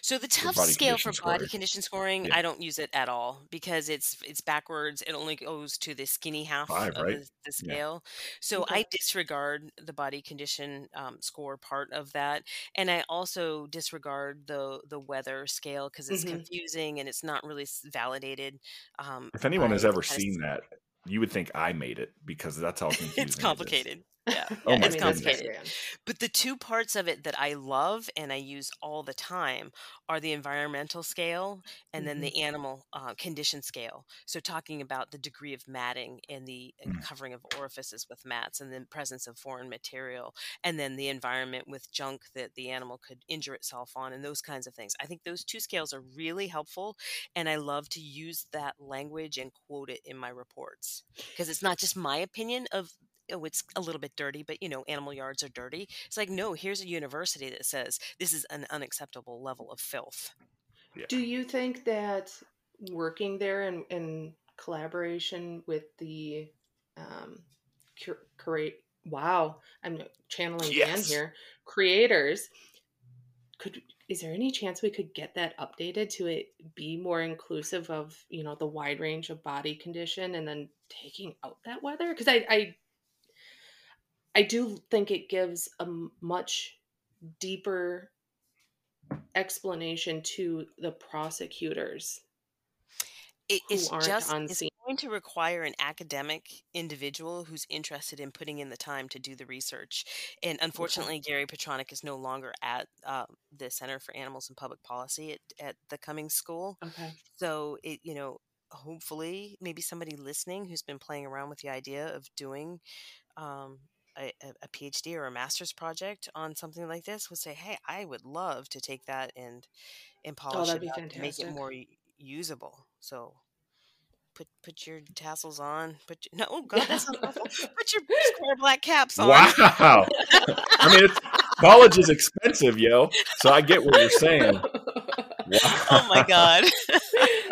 So the Tufts body scale for condition body scoring. condition scoring, Yeah. I don't use it at all because it's it's backwards. It only goes to the skinny half Five, of right? the, the Yeah. scale. So Okay. I disregard the body condition um, score part of that, and I also disregard the the weather scale because it's Mhm. confusing and it's not really s- validated. Um, If anyone by has ever kind seen that, you would think I made it because that's how confusing it's is. complicated. Yeah, Oh yeah, it's goodness. complicated. But the two parts of it that I love and I use all the time are the environmental scale and then Mhm. the animal uh, condition scale. So, talking about the degree of matting and the uh, Mm. covering of orifices with mats and the presence of foreign material, and then the environment with junk that the animal could injure itself on, and those kinds of things. I think those two scales are really helpful. And I love to use that language and quote it in my reports because it's not just my opinion of oh, it's a little bit dirty, but you know, animal yards are dirty. It's like, no, here's a university that says this is an unacceptable level of filth. Do you think that working there in, in collaboration with the um, cur- create wow, I'm channeling Dan here, creators could is there any chance we could get that updated to it be more inclusive of you know the wide range of body condition and then taking out that weather because I, I i do think it gives a much deeper explanation to the prosecutors It, it's just on it's scene. going to require an academic individual who's interested in putting in the time to do the research. And unfortunately, Gary Patronek is no longer at uh, the Center for Animals and Public Policy at, at the Cummings School. okay So it, you know, hopefully, maybe somebody listening who's been playing around with the idea of doing um, a, a- a PhD or a master's project on something like this would say, "Hey, I would love to take that and and oh, polish Oh, it up and make it more usable." So. Put, put your tassels on. Put your, no, oh God, that's awful. Put your square black caps on. Wow. I mean, it's, college is expensive, yo. So I get what you're saying. Wow. Oh my God.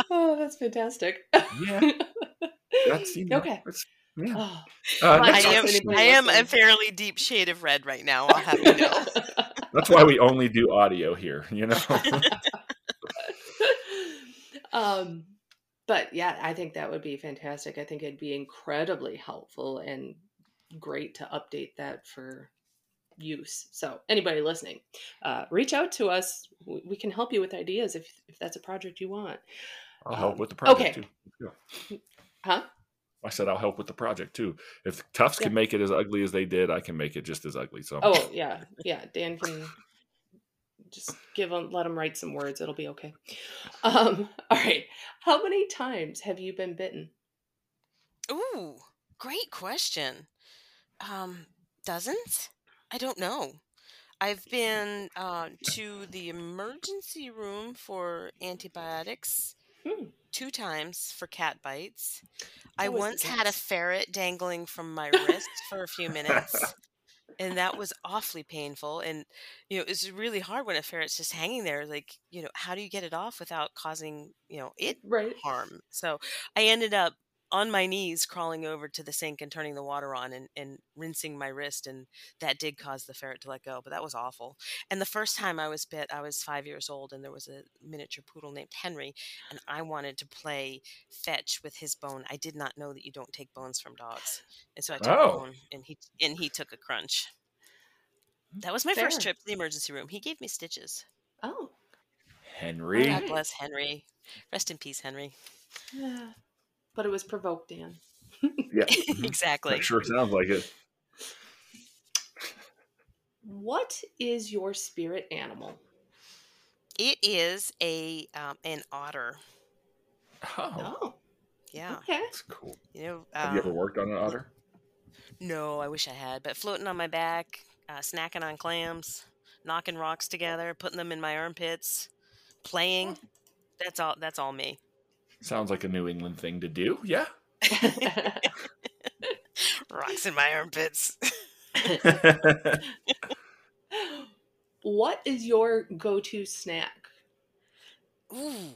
oh that's fantastic Yeah. That's you know, Okay. that's- yeah. Oh, Uh, I am, guess question. anybody I am a fairly deep shade of red right now. I'll have you know. That's why we only do audio here. You know. um but yeah i think that would be fantastic i think it'd be incredibly helpful and great to update that for use so anybody listening uh, reach out to us we can help you with ideas if if that's a project you want I'll help Um, with the project okay. too. Let's huh I said I'll help with the project too. If Tufts can make it as ugly as they did, I can make it just as ugly. So oh yeah yeah dan can just give them let them write some words it'll be okay um all right how many times have you been bitten Ooh, great question. Um, dozens? I don't know. I've been uh, to the emergency room for antibiotics Hmm. Two times for cat bites. I once had a ferret dangling from my wrist for a few minutes. And that was awfully painful. And, you know, it's really hard when a ferret's just hanging there. Like, you know, how do you get it off without causing, you know, it right harm. So I ended up on my knees crawling over to the sink and turning the water on and, and rinsing my wrist. And that did cause the ferret to let go, but that was awful. And the first time I was bit, I was five years old and there was a miniature poodle named Henry. And I wanted to play fetch with his bone. I did not know that you don't take bones from dogs. And so I took Oh. a bone and he, and he took a crunch. Mm, that was my first trip to the emergency room. He gave me stitches. oh, oh Henry. God bless Henry. Rest in peace, Henry. Yeah. But it was provoked, Dan. Yeah. mhm. exactly. That sure sounds like it. What is your spirit animal? It is a um, an otter. Oh, Oh, Yeah, okay. that's cool. you know. Have you ever um, worked on an otter? No, I wish I had. But floating on my back, uh, snacking on clams, knocking rocks together, putting them in my armpits, playing. That's all. That's all me. Sounds like a New England thing to do. Yeah. Rocks in my armpits. what is your go-to snack? Ooh,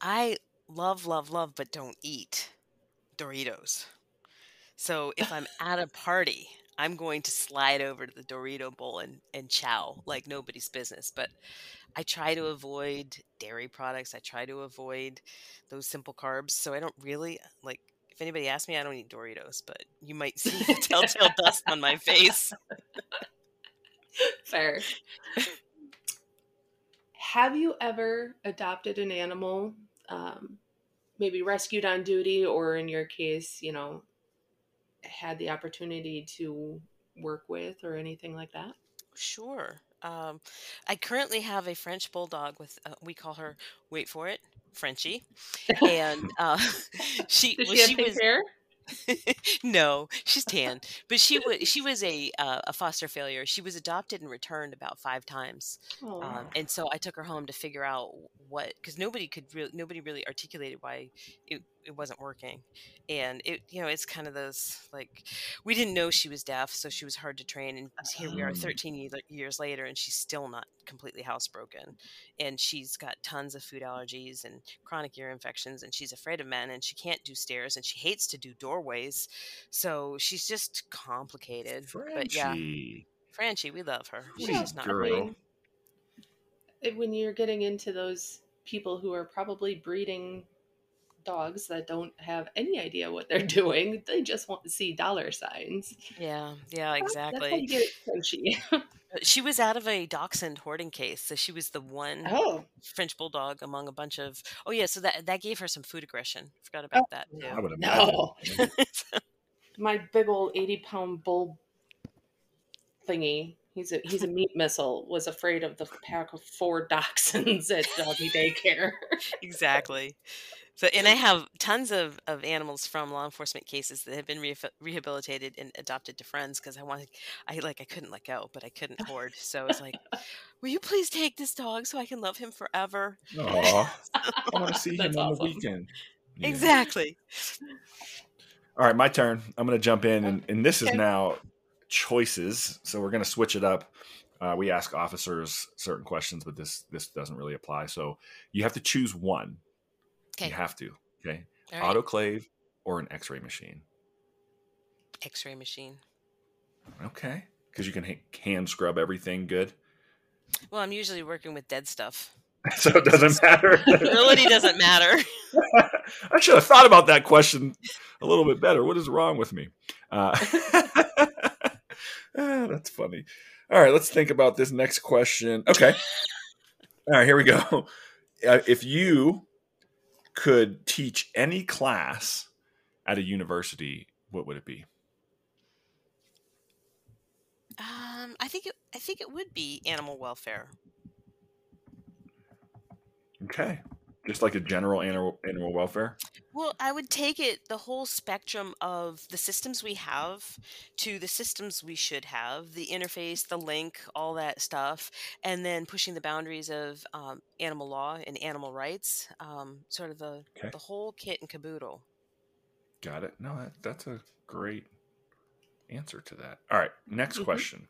I love, love, love, but don't eat Doritos. So if I'm at a party, I'm going to slide over to the Dorito bowl and, and chow like nobody's business. But I try to avoid dairy products. I try to avoid those simple carbs. So I don't really like if anybody asks me, I don't eat Doritos, but you might see the telltale dust on my face. Fair. Have you ever adopted an animal, um, maybe rescued on duty, or in your case, you know, had the opportunity to work with or anything like that? Sure. Um, I currently have a French bulldog with, uh, we call her, wait for it, Frenchie, and uh, she Does well, she have she was hair? no, she's tan, but she was she was a uh, a foster failure. She was adopted and returned about five times, um, and so I took her home to figure out what because nobody could really nobody really articulated why it, it wasn't working, and it you know it's kind of those like we didn't know she was deaf, so she was hard to train, and here we are Um. 13 years later, and she's still not completely housebroken, and she's got tons of food allergies and chronic ear infections, and she's afraid of men, and she can't do stairs, and she hates to do doorways, so she's just complicated. But yeah, Frenchie. Franchi, we love her. She's Sweet just not girl. great. mean, it- when you're getting into those people who are probably breeding dogs that don't have any idea what they're doing, they just want to see dollar signs. Yeah, yeah, That's how exactly. you get it crunchy. Uh, She was out of a dachshund hoarding case, so she was the one oh, French bulldog among a bunch of. Oh yeah, so that that gave her some food aggression. Forgot about that I would imagine. no. My big old 80 pound bull thingy. He's a he's a meat missile. Was afraid of the pack of four dachshunds at doggy daycare. exactly. So, and I have tons of, of animals from law enforcement cases that have been re- rehabilitated and adopted to friends because I wanted, I like, I couldn't let go, but I couldn't hoard. So I was like, "Will you please take this dog so I can love him forever?" Aw, I want to see him That's on the weekend. Yeah. Exactly. All right, my turn. I'm going to jump in, and, and this is Okay. now choices. So we're going to switch it up. Uh, we ask officers certain questions, but this this doesn't really apply. So you have to choose one. Okay. You have to. Okay. All right. Autoclave or an X-ray machine. X-ray machine. Okay. Because you can hand scrub everything good, Well, I'm usually working with dead stuff. so it doesn't matter. Sterility doesn't matter. I should have thought about that question a little bit better. What is wrong with me? Uh, ah, that's funny. All right, let's think about this next question. Okay. All right, here we go. Uh, if you could teach any class at a university, what would it be? Um, I think it, I think it would be animal welfare. Okay. Just like a general animal, animal welfare? Well, I would take it the whole spectrum of the systems we have to the systems we should have, the interface, the link, all that stuff, and then pushing the boundaries of um, animal law and animal rights, um, sort of the, Okay. the whole kit and caboodle. Got it. No, that, that's a great answer to that. All right, next Mhm. question.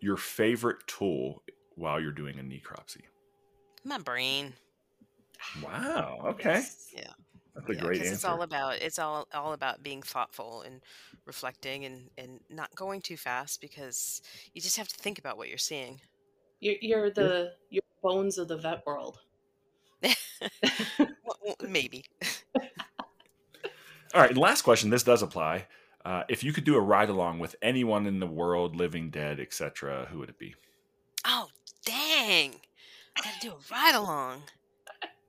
Your favorite tool while you're doing a necropsy? My brain. Wow. Okay. Yes. Yeah. That's a Yeah, great 'cause answer. it's all about it's all all about being thoughtful and reflecting and and not going too fast because you just have to think about what you're seeing. You're, you're the you're bones of the vet world. Well, well, maybe. all right. Last question. This does apply. Uh, if you could do a ride along with anyone in the world, living, dead, etc., who would it be? Oh, dang. I got to do a ride along.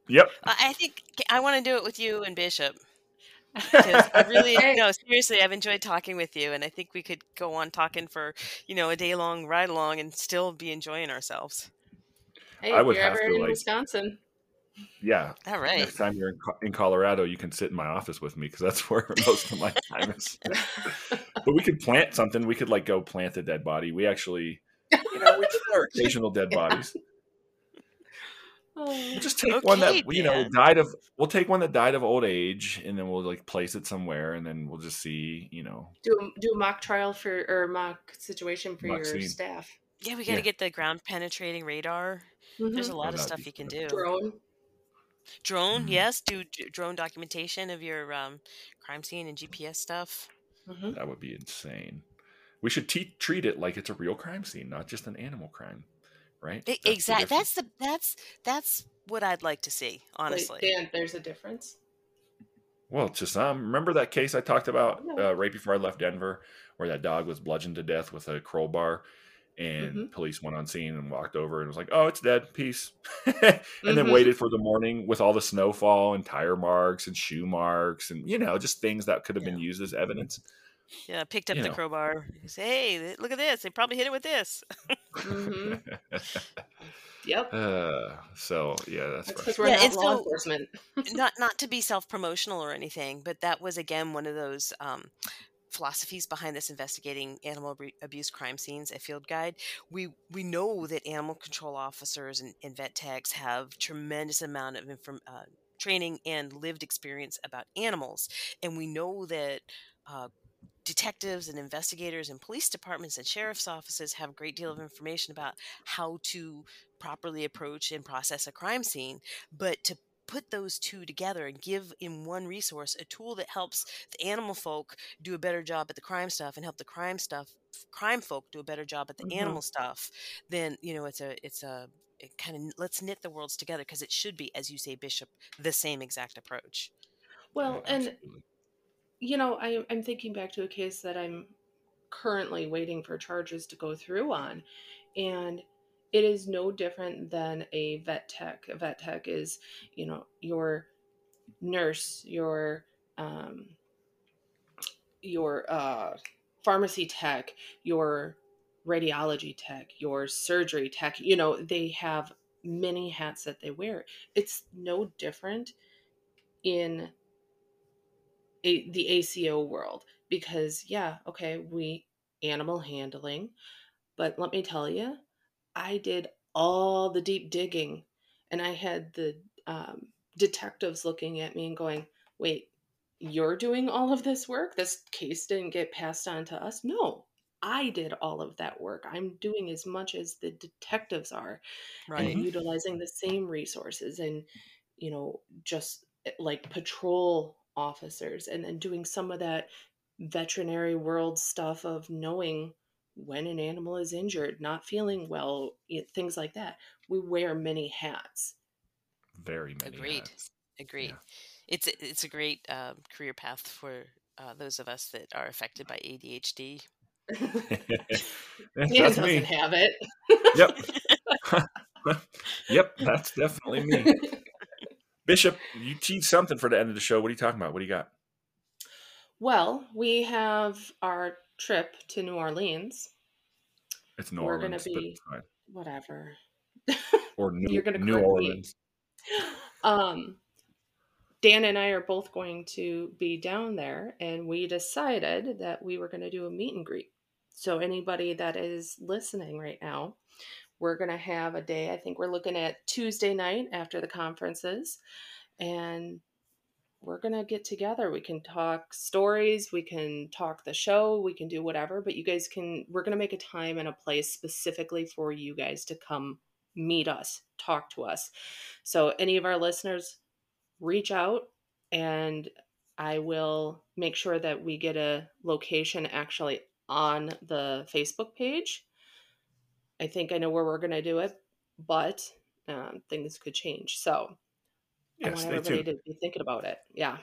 Yep. I I think I want to do it with you and Bishop because I really no seriously I've enjoyed talking with you and I think we could go on talking for you know a day long ride along and still be enjoying ourselves. Hey, I if would you're have ever to, in like- Wisconsin, yeah. All right. Next time you're in, in Colorado, you can sit in my office with me because that's where most of my time is. but we could plant something. We could like go plant a dead body. We actually, you know, we get our occasional dead bodies. oh, We'll just take one that you know Dan. died of. We'll take one that died of old age, and then we'll like place it somewhere, and then we'll just see. You know, do a, do a mock trial for or mock situation for Mock your scene. staff. Yeah, we got to Yeah. get the ground penetrating radar. There's a Mhm. lot Oh, of stuff you can do. Drone. Drone, Mhm. yes. Do d- drone documentation of your um, crime scene and GPS stuff. Mhm. That would be insane. We should te- treat it like it's a real crime scene, not just an animal crime, right? That's exactly. difference. That's the that's that's what I'd like to see. Wait, Honestly. Dan, there's a difference. Well, to some, remember that case I talked about uh, right before I left Denver, where that dog was bludgeoned to death with a crowbar, and Mhm. police went on scene and walked over and was like, "Oh, it's dead, peace," and then Mhm. waited for the morning with all the snowfall and tire marks and shoe marks and you know just things that could have been used as evidence. Yeah, picked up You the know. crowbar. He said, "Hey, look at this! They probably hit it with this." Mhm. Yep. uh, so yeah, that's That's right. we're Yeah, not law so- enforcement. not not to be self promotional or anything, but that was again one of those um, philosophies behind this investigating animal abuse crime scenes. A field guide. We we know that animal control officers and, and vet techs have tremendous amount of inform, uh, training and lived experience about animals, and we know that. Uh, detectives and investigators and police departments and sheriff's offices have a great deal of information about how to properly approach and process a crime scene but to put those two together and give in one resource a tool that helps the animal folk do a better job at the crime stuff and help the crime stuff crime folk do a better job at the Mhm. animal stuff then you know it's a it's a it kind of let's knit the worlds together because it should be as you say bishop the same exact approach Well, and absolutely. You know, I, I'm thinking back to a case that I'm currently waiting for charges to go through on, and it is no different than a vet tech. A vet tech is, you know, your nurse, your um, your uh, pharmacy tech, your radiology tech, your surgery tech. You know, they have many hats that they wear. It's no different in a, the ACO world because yeah, okay, we animal handling, but let me tell you, I did all the deep digging, and I had the um, detectives looking at me and going, "Wait, you're doing all of this work? This case didn't get passed on to us? No." I did all of that work. I'm doing as much as the detectives are right and utilizing the same resources and you know just eh, like patrol officers and then doing some of that veterinary world stuff of knowing when an animal is injured not feeling well y- things like that we wear many hats Very many. agreed hats. agreed it's a- it's a great um, career path for uh, those of us that are affected by adhd That's doesn't me. have it Yep. yep, that's definitely me. Bishop, you teach something for the end of the show. What are you talking about? What do you got? well we have our trip to new orleans It's New We're Orleans, but be- fine. whatever Or New, You're gonna New me. Orleans. um Dan and I are both going to be down there, and we decided that we were going to do a meet and greet. So, anybody that is listening right now, we're going to have a day. I think we're looking at Tuesday night after the conferences, and we're going to get together. We can talk stories, we can talk the show, we can do whatever, but you guys can, we're going to make a time and a place specifically for you guys to come meet us, talk to us. So, any of our listeners, reach out and I will make sure that we get a location actually on the Facebook page. I think I know where we're going to do it, but um, things could change. So I Yeah, want everybody tuned. to be thinking about it. Yeah.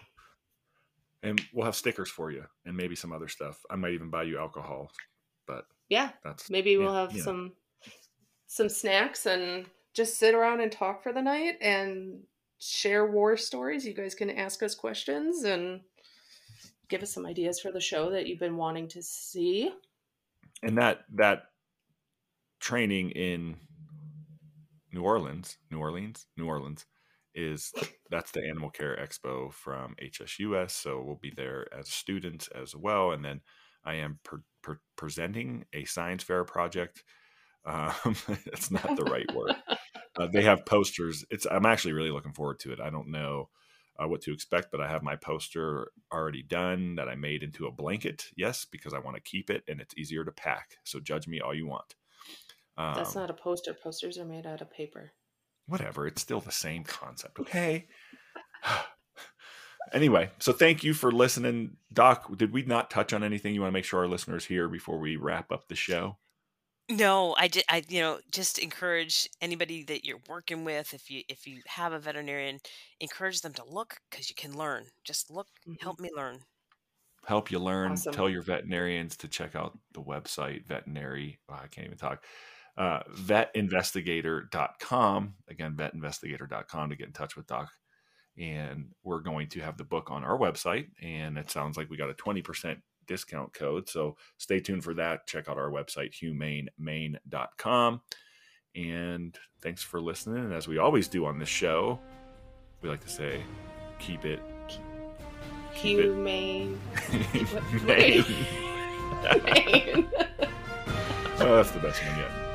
And we'll have stickers for you and maybe some other stuff. I might even buy you alcohol, but Yeah. that's Maybe we'll yeah, have know. some some snacks and just sit around and talk for the night and share war stories. You guys can ask us questions and give us some ideas for the show that you've been wanting to see. and that that training in New Orleans, New Orleans, New Orleans is that's the Animal Care Expo from HSUS. So we'll be there as students as well, and then I am per, per, presenting a science fair project. Um, it's not the right word. Uh, they have posters. It's I'm actually really looking forward to it. I don't know uh, what to expect, but I have my poster already done that I made into a blanket. Yes, because I want to keep it and it's easier to pack. So judge me all you want. Um, That's not a poster. Posters are made out of paper. whatever. It's still the same concept. Okay. anyway, so thank you for listening. Doc, did we not touch on anything you want to make sure our listeners hear before we wrap up the show? No, I did. I you know just encourage anybody that you're working with. If you if you have a veterinarian, encourage them to look because you can learn. Just look, Mhm. help me learn. Help you learn. Awesome. Tell your veterinarians to check out the website, veterinary. oh, I can't even talk. Uh, vetinvestigator.com. Again, vetinvestigator.com to get in touch with Doc. And we're going to have the book on our website. And it sounds like we got a 20% discount code. So stay tuned for that. Check out our website, humanemain.com. And thanks for listening. And as we always do on this show, we like to say, keep it Keep it- Humane. Humane. oh, that's the best one yet.